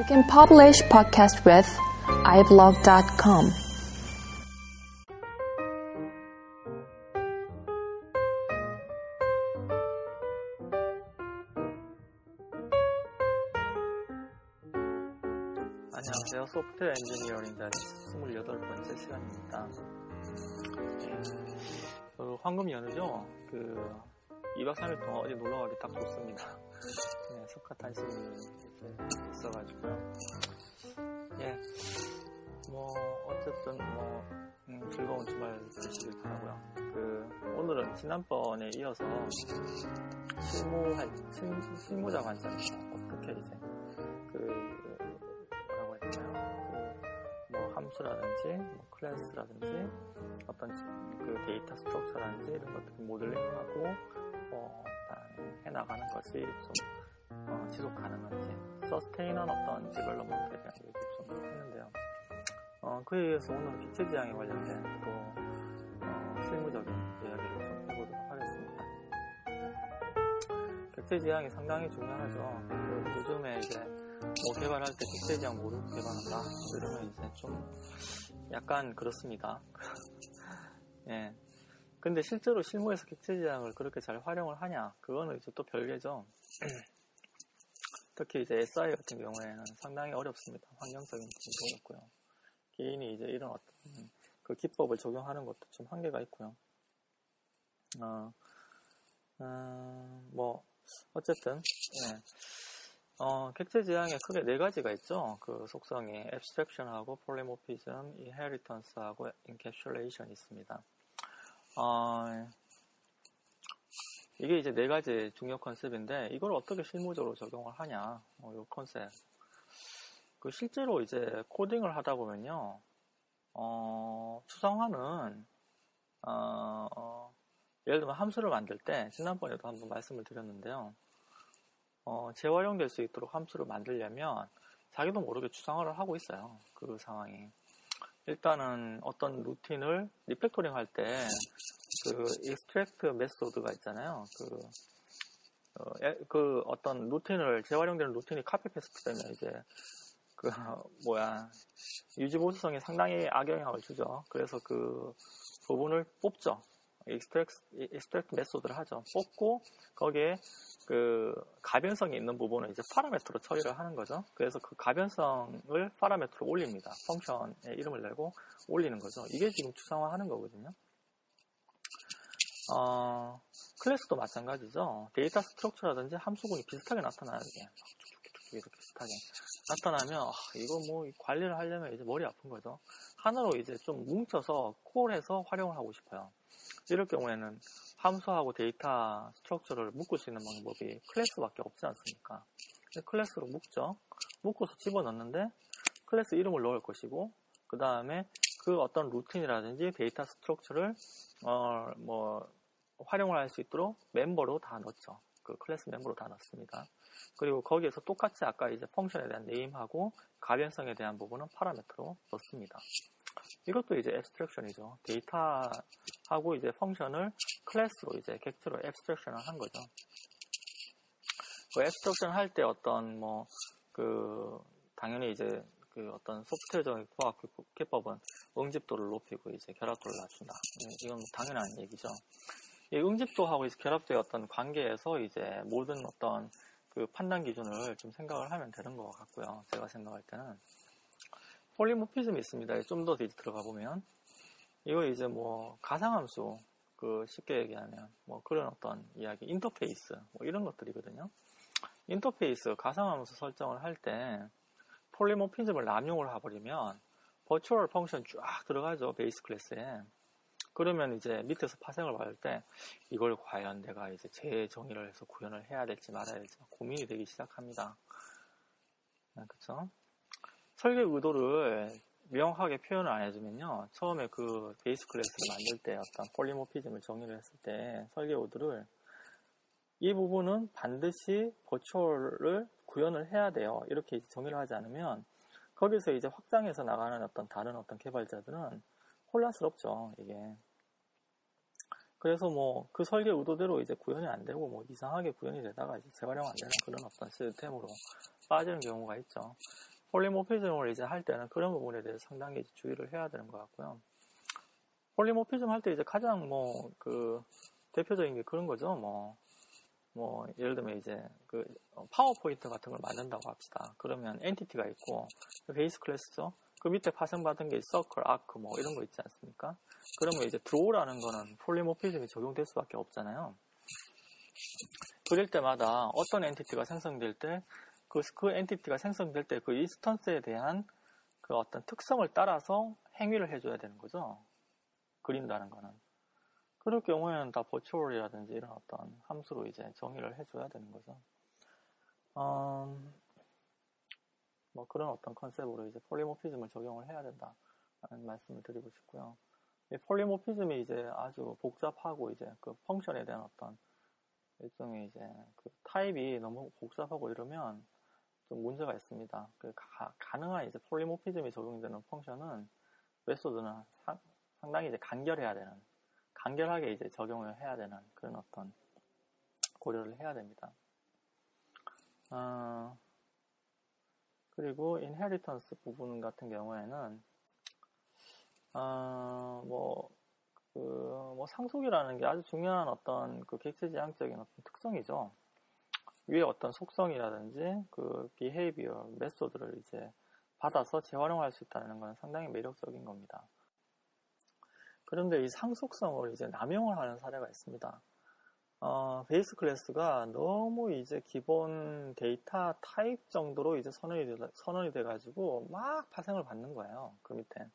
You can publish podcast with iblog.com. 안녕하세요. 소프트웨어 엔지니어링 자리 28번째 시간입니다. 네, 그 황금 연휴죠? 그 2박 3일 동안 어디 놀러 가기 딱 좋습니다. 네, 석가 탄신이 있어가지고요. 예, 뭐 어쨌든 뭐 음, 즐거운 주말 되시길 바라고요. 그 오늘은 지난번에 이어서 실무할 실, 실무자 관점에서 어떻게 이제 함수라든지 뭐 클래스라든지 어떤 그 data structure라든지 이런 것들 모델링하고 뭐해 나가는 것이 좀 어, 지속 가능한지 sustain한 어떤 development에 대한 얘기 좀 했는데요. 어, 그에 이어서 오늘 객체 지향에 관련된 또 어, 실무적인 이야기를 좀 해보도록 하겠습니다. 객체 지향이 상당히 중요하죠. 그 요즘에 이제 뭐 개발할 때 객체 지향 모르고 개발한다 이러면 이제 좀 약간 그렇습니다. 예. 근데 실제로 실무에서 객체 지향을 그렇게 잘 활용을 하냐? 그거는 이제 또 별개죠. 특히 이제 SI 같은 경우에는 상당히 어렵습니다. 환경적인 부분도 있고요. 개인이 이제 이런 어떤 그 기법을 적용하는 것도 좀 한계가 있고요. 어, 음, 뭐 어쨌든 예. 어, 객체 지향에 크게 네 가지가 있죠. 그 속성이 abstraction하고 polymorphism, inheritance하고 encapsulation 있습니다. 어, 이게 이제 네 가지 중요 컨셉인데 이걸 어떻게 실무적으로 적용을 하냐, 어, 요 컨셉. 그 실제로 이제 코딩을 하다 보면요, 어, 추상화는 어, 예를 들면 함수를 만들 때 지난번에도 한번 말씀을 드렸는데요. 어, 재활용될 수 있도록 함수를 만들려면 자기도 모르게 추상화를 하고 있어요. 그 상황이. 일단은 어떤 루틴을 refactoring 할 때그 extract method가 있잖아요. 그, 어, 에, 그 어떤 루틴을 재활용되는 루틴이 copy paste 되면 이제 그 뭐야 유지 보수성에 상당히 악영향을 주죠. 그래서 그 부분을 뽑죠. Extract, extract method를 하죠. 뽑고 거기에 그 가변성이 있는 부분을 이제 parameter로 처리를 하는 거죠. 그래서 그 가변성을 parameter로 올립니다. function의 이름을 내고 올리는 거죠. 이게 지금 추상화하는 거거든요. 어, 클래스도 마찬가지죠. data structure라든지 함수군이 비슷하게 나타나야 돼. 쭉쭉쭉쭉 이렇게 비슷하게 나타나면 아, 이거 뭐 관리를 하려면 이제 머리 아픈 거죠. 하나로 이제 좀 뭉쳐서 call해서 활용을 하고 싶어요. 이럴 경우에는 함수하고 data structure를 묶을 수 있는 방법이 클래스밖에 없지 않습니까? 클래스로 묶죠. 묶어서 집어넣는데 클래스 이름을 넣을 것이고 그 다음에 그 어떤 루틴이라든지 data structure를 어, 뭐 활용을 할 수 있도록 멤버로 다 넣죠. 그 클래스 멤버로 다 넣습니다. 그리고 거기에서 똑같이 아까 이제 function에 대한 name하고 가변성에 대한 부분은 parameter로 넣습니다. 이것도 이제 abstraction이죠. 데이터 하고 이제 function을 클래스로 이제 객체로 abstraction을 한 거죠. 그 앱스트랙션 할 때 어떤 뭐 그 당연히 이제 그 어떤 소프트웨어적인 과학 기법은 응집도를 높이고 이제 결합도를 낮춘다. 이건 뭐 당연한 얘기죠. 이 응집도하고 결합도의 어떤 관계에서 이제 모든 어떤 그 판단 기준을 좀 생각을 하면 되는 것 같고요. 제가 생각할 때는 폴리모피즘이 있습니다. 좀 더 들어가 보면 이거 이제 뭐 가상함수 그 쉽게 얘기하면 뭐 그런 어떤 이야기 인터페이스 뭐 이런 것들이거든요. 인터페이스 가상함수 설정을 할 때 polymorphism을 남용을 해버리면 virtual function 쫙 들어가죠 base class에 그러면 이제 밑에서 파생을 받을 때 이걸 과연 내가 이제 재정의를 해서 구현을 해야 될지 말아야 될지 고민이 되기 시작합니다. 그렇죠? 설계 의도를 명확하게 표현을 안 해주면요. 처음에 그 base class를 만들 때 어떤 polymorphism을 정의를 했을 때 설계 의도를 이 부분은 반드시 버추얼을 구현을 해야 돼요. 이렇게 정의를 하지 않으면 거기서 이제 확장해서 나가는 어떤 다른 어떤 개발자들은 혼란스럽죠, 이게. 그래서 뭐 그 설계 의도대로 이제 구현이 안 되고 뭐 이상하게 구현이 되다가 이제 재활용 안 되는 그런 어떤 시스템으로 빠지는 경우가 있죠. polymorphism을 이제 할 때는 그런 부분에 대해서 상당히 주의를 해야 되는 것 같고요. polymorphism 할 때 이제 가장 뭐 그 대표적인 게 그런 거죠. 뭐, 뭐, 예를 들면 이제 그 파워포인트 같은 걸 만든다고 합시다. 그러면 entity가 있고, base class죠. 그 밑에 파생받은 게 circle, arc 뭐 이런 거 있지 않습니까? 그러면 이제 draw라는 거는 polymorphism이 적용될 수밖에 없잖아요. 그럴 때마다 어떤 entity가 생성될 때, 그, 그 entity가 생성될 때 그 instance에 대한 그 어떤 특성을 따라서 행위를 해줘야 되는 거죠. 그린다는 거는. 그럴 경우에는 다 virtual이라든지 이런 어떤 함수로 이제 정의를 해줘야 되는 거죠. 음, 뭐 그런 어떤 컨셉으로 이제 polymorphism을 적용을 해야 된다라는 말씀을 드리고 싶고요. 이 polymorphism이 이제 아주 복잡하고 이제 그 function에 대한 어떤 일종의 이제 그 타입이 너무 복잡하고 이러면 좀 문제가 있습니다. 그 가, 능한 이제 polymorphism이 적용되는 function은 method는 상, 상당히 이제 간결해야 되는, 간결하게 이제 적용을 해야 되는 그런 어떤 고려를 해야 됩니다. 어, 그리고 inheritance 부분 같은 경우에는 어, 뭐, 그, 뭐 상속이라는 게 아주 중요한 어떤 그 객체지향적인 어떤 특성이죠. 위에 어떤 속성이라든지 그 behavior method를 이제 받아서 재활용할 수 있다는 건 상당히 매력적인 겁니다. 그런데 이 상속성을 이제 남용을 하는 사례가 있습니다. 어, base class가 너무 이제 기본 데이터 타입 정도로 이제 선언이, 돼, 선언이 돼가지고 막 파생을 받는 거예요. 그 밑에.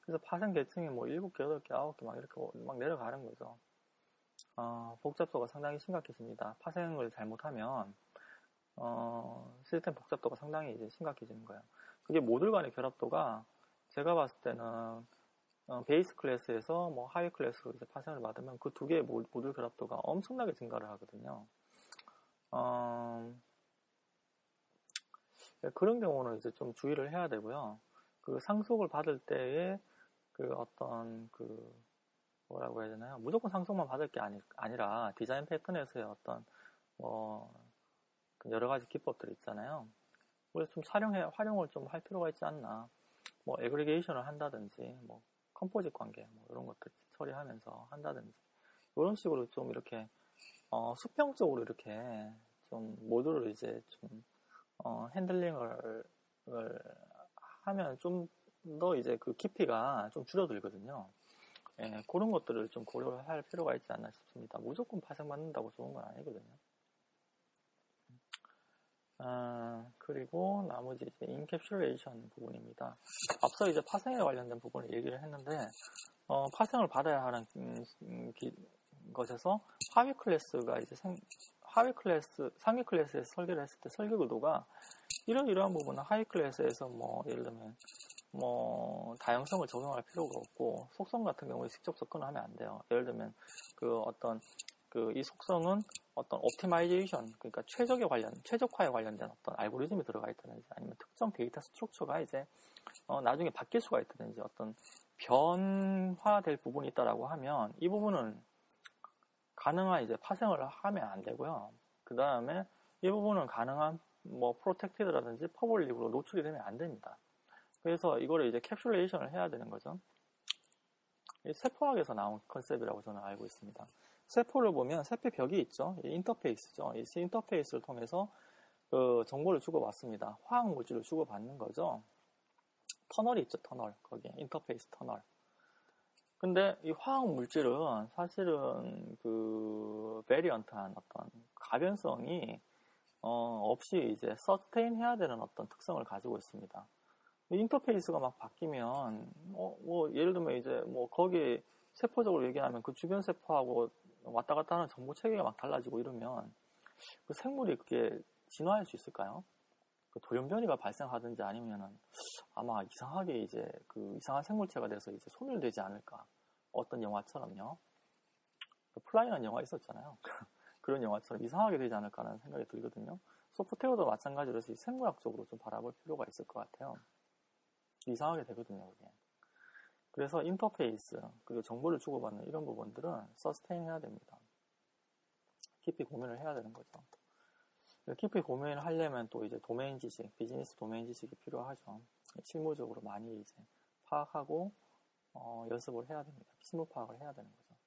그래서 파생 계층이 뭐 7개, 8개, 9개 막 이렇게 막 내려가는 거죠. 어, 복잡도가 상당히 심각해집니다. 파생을 잘못하면, 어, 시스템 복잡도가 상당히 이제 심각해지는 거예요. 그게 모듈 간의 결합도가 제가 봤을 때는 어, 베이스 클래스에서 뭐 하위 클래스로 이제 파생을 받으면 그 두 개의 모듈 결합도가 엄청나게 증가를 하거든요. 어, 그런 경우는 이제 좀 주의를 해야 되고요. 그 상속을 받을 때에 그 어떤 그 뭐라고 해야 되나요? 무조건 상속만 받을 게 아니, 아니라 디자인 패턴에서의 어떤 뭐그 여러 가지 기법들이 있잖아요. 그래서 좀 활용해 활용을 좀 할 필요가 있지 않나. 뭐 aggregation을 한다든지 뭐 composite 관계 뭐 이런 것들 처리하면서 한다든지 이런 식으로 좀 이렇게 어, 수평적으로 이렇게 좀 모듈을 이제 좀 어, 핸들링을 하면 좀 더 이제 그 깊이가 좀 줄어들거든요. 예, 그런 것들을 좀 고려할 필요가 있지 않나 싶습니다. 무조건 파생받는다고 좋은 건 아니거든요. 아, 그리고 나머지 이제 encapsulation 부분입니다. 앞서 이제 파생에 관련된 부분을 얘기를 했는데, 어, 파생을 받아야 하는 음, 음, 기, 것에서 하위 클래스가 이제 생, 하위 클래스, 상위 클래스에서 설계를 했을 때 설계 구도가 이런 이러한 부분은 하위 클래스에서 뭐 예를 들면 뭐 다양성을 적용할 필요가 없고 속성 같은 경우에 직접 접근을 하면 안 돼요. 예를 들면 그 어떤 그 이 속성은 어떤 optimization, 그러니까 최적에 관련, 최적화에 관련된 어떤 알고리즘이 들어가 있다든지 아니면 특정 data structure가 이제 어, 나중에 바뀔 수가 있다든지 어떤 변화될 부분이 있다라고 하면 이 부분은 가능한 이제 파생을 하면 안 되고요. 그 다음에 이 부분은 가능한 뭐 protected라든지 public으로 노출이 되면 안 됩니다. 그래서 이거를 이제 capsulation을 해야 되는 거죠. 세포학에서 나온 컨셉이라고 저는 알고 있습니다. 세포를 보면 세포 벽이 있죠. 인터페이스죠. 이 인터페이스를 통해서 그 정보를 주고받습니다. 화학 물질을 주고받는 거죠. 터널이 있죠, 터널. 거기에 인터페이스 터널. 근데 이 화학 물질은 사실은 그 variant한 어떤 가변성이 어, 없이 이제 sustain 해야 되는 어떤 특성을 가지고 있습니다. 인터페이스가 막 바뀌면 어, 뭐 예를 들면 이제 뭐 거기에 세포적으로 얘기하면 그 주변 세포하고 왔다 갔다 하는 정보 체계가 막 달라지고 이러면 그 생물이 그게 진화할 수 있을까요? 그 돌연변이가 발생하든지 아니면은 아마 이상하게 이제 그 이상한 생물체가 돼서 이제 소멸되지 않을까. 어떤 영화처럼요. 그 Fly라는 영화 있었잖아요. 그런 영화처럼 이상하게 되지 않을까라는 생각이 들거든요. 소프트웨어도 마찬가지로 생물학적으로 좀 바라볼 필요가 있을 것 같아요. 이상하게 되거든요, 그게. 그래서 인터페이스, 그리고 정보를 주고받는 이런 부분들은 sustain 해야 됩니다. 깊이 고민을 해야 되는 거죠. 깊이 고민을 하려면 또 이제 도메인 지식, 비즈니스 도메인 지식이 필요하죠. 실무적으로 많이 이제 파악하고 어, 연습을 해야 됩니다. 실무 파악을 해야 되는 거죠.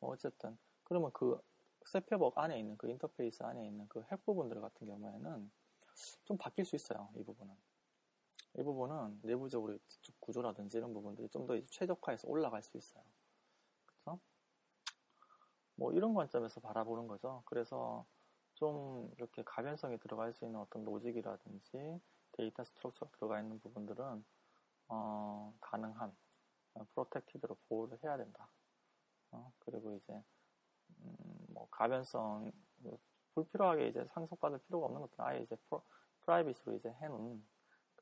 뭐 어쨌든 그러면 그 세표복 안에 있는 그 인터페이스 안에 있는 그 핵 부분들 같은 경우에는 좀 바뀔 수 있어요. 이 부분은. 이 부분은 내부적으로 구조라든지 이런 부분들이 좀 더 최적화해서 올라갈 수 있어요. 그렇죠? 뭐 이런 관점에서 바라보는 거죠. 그래서 좀 이렇게 가변성이 들어갈 수 있는 어떤 logic이라든지 data structure가 들어가 있는 부분들은 어, 가능한 protected로 보호를 해야 된다. 어, 그리고 이제 음, 뭐 가변성 불필요하게 이제 상속받을 필요가 없는 것들은 아예 이제 프로, private으로 이제 해놓은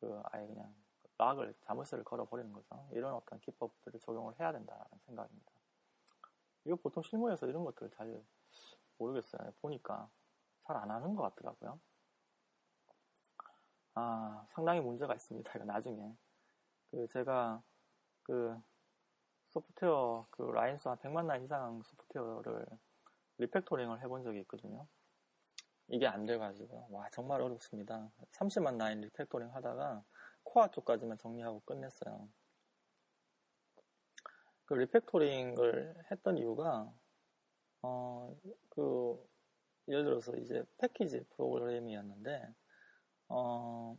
그 아예 그냥 lock을 자물쇠를 걸어버리는 거죠. 이런 어떤 기법들을 적용을 해야 된다는 생각입니다. 이거 보통 실무에서 이런 것들을 잘 모르겠어요. 보니까 잘 안 하는 것 같더라고요. 아, 상당히 문제가 있습니다. 이거 나중에. 그, 제가, 그, 소프트웨어, 그, 라인수 한 100만 라인 이상 소프트웨어를 refactoring을 해본 적이 있거든요. 이게 안 돼가지고, 와, 정말 어렵습니다. 30만 라인 refactoring 하다가, 코어 쪽까지만 정리하고 끝냈어요. 그 refactoring을 했던 이유가, 어, 그, 예를 들어서 이제 패키지 프로그램이었는데, 어,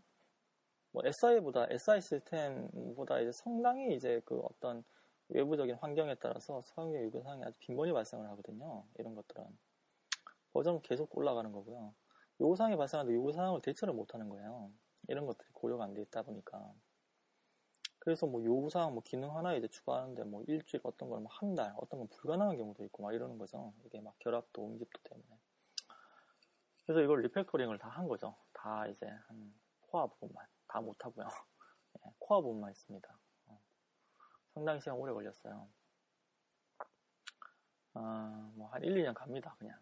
뭐 SI보다, SI 시스템보다 이제 상당히 이제 그 어떤 외부적인 환경에 따라서 사용자 요구 사항이 아주 빈번히 발생을 하거든요. 이런 것들은. 버전은 계속 올라가는 거고요. 요구사항이 발생하는데 요구사항을 대처를 못하는 거예요. 이런 것들이 고려가 안 돼 있다 보니까. 그래서 뭐 요구사항 뭐 기능 하나 이제 추가하는데 뭐 일주일 어떤 걸 뭐 한 달, 어떤 건 불가능한 경우도 있고 막 이러는 거죠. 이게 막 결합도 응집도 때문에. 그래서 이걸 refactoring을 다 한 거죠. 다 이제 한 코어 부분만. 다 못하고요. 예, 코어 부분만 있습니다. 어. 상당히 시간 오래 걸렸어요. 어, 뭐한 1, 2년 갑니다. 그냥.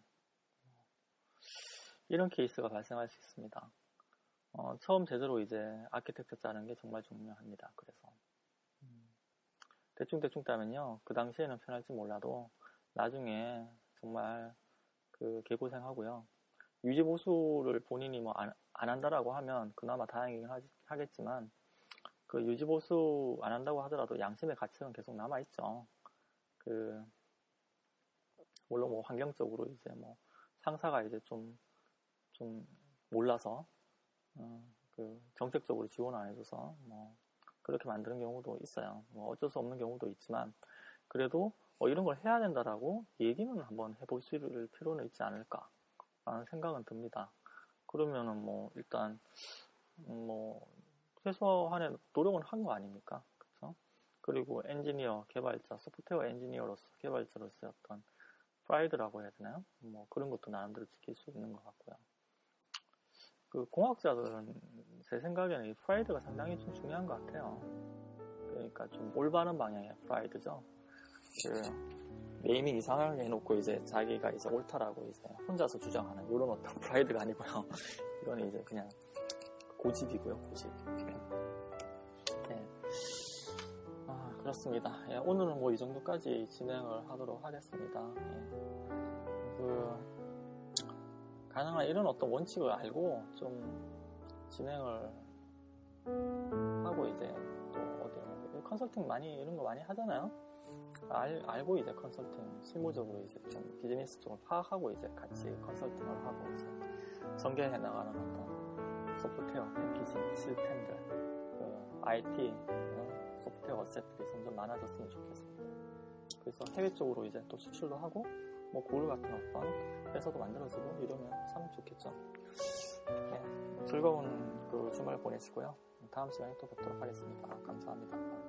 이런 케이스가 발생할 수 있습니다. 어, 처음 제대로 이제 아키텍처 짜는 게 정말 중요합니다. 그래서 음, 대충 대충 따면요. 그 당시에는 편할지 몰라도 나중에 정말 그 개고생하고요. 유지 보수를 본인이 뭐안 안 한다라고 하면 그나마 다행이긴 하 겠지만 그 유지 보수 안 한다고 하더라도 양심의 가치는 계속 남아 있죠. 그 물론 뭐 환경적으로 이제 뭐 상사가 이제 좀 좀 몰라서 어, 그 정책적으로 지원 안 해줘서 뭐 그렇게 만드는 경우도 있어요. 뭐 어쩔 수 없는 경우도 있지만 그래도 어, 이런 걸 해야 된다라고 얘기는 한번 해보실 필요는 있지 않을까 라는 생각은 듭니다. 그러면은 뭐 일단 뭐 최소한의 노력은 한 거 아닙니까? 그렇죠? 그리고 엔지니어, 개발자, 소프트웨어 엔지니어로서 개발자로서의 어떤 프라이드라고 해야 되나요? 뭐 그런 것도 나름대로 지킬 수 있는 것 같고요. 그 공학자들은 제 생각에는 이 프라이드가 상당히 좀 중요한 것 같아요. 그러니까 좀 올바른 방향의 프라이드죠. 그 네이밍 이상하게 해놓고 이제 자기가 이제 옳다라고 이제 혼자서 주장하는 이런 어떤 프라이드가 아니고요. 이건 이제 그냥 고집이고요, 고집. 네. 아, 그렇습니다. 예, 오늘은 뭐 이 정도까지 진행을 하도록 하겠습니다. 예. 그, 가능한 이런 어떤 원칙을 알고 좀 진행을 하고 이제 또 어디 뭐 컨설팅 많이 이런 거 많이 하잖아요. 알, 알고 이제 컨설팅 실무적으로 이제 좀 비즈니스 쪽을 파악하고 이제 같이 컨설팅을 하고 이제 전개해 나가는 어떤 소프트웨어 패키지 시스템들 그 IT 어, 소프트웨어 어셋들이 점점 많아졌으면 좋겠습니다. 그래서 해외 쪽으로 이제 또 수출도 하고 뭐 고글 같은 어떤 회사도 만들어지고 이러면 참 좋겠죠. 네, 즐거운 그 주말 보내시고요. 다음 시간에 또 뵙도록 하겠습니다. 감사합니다.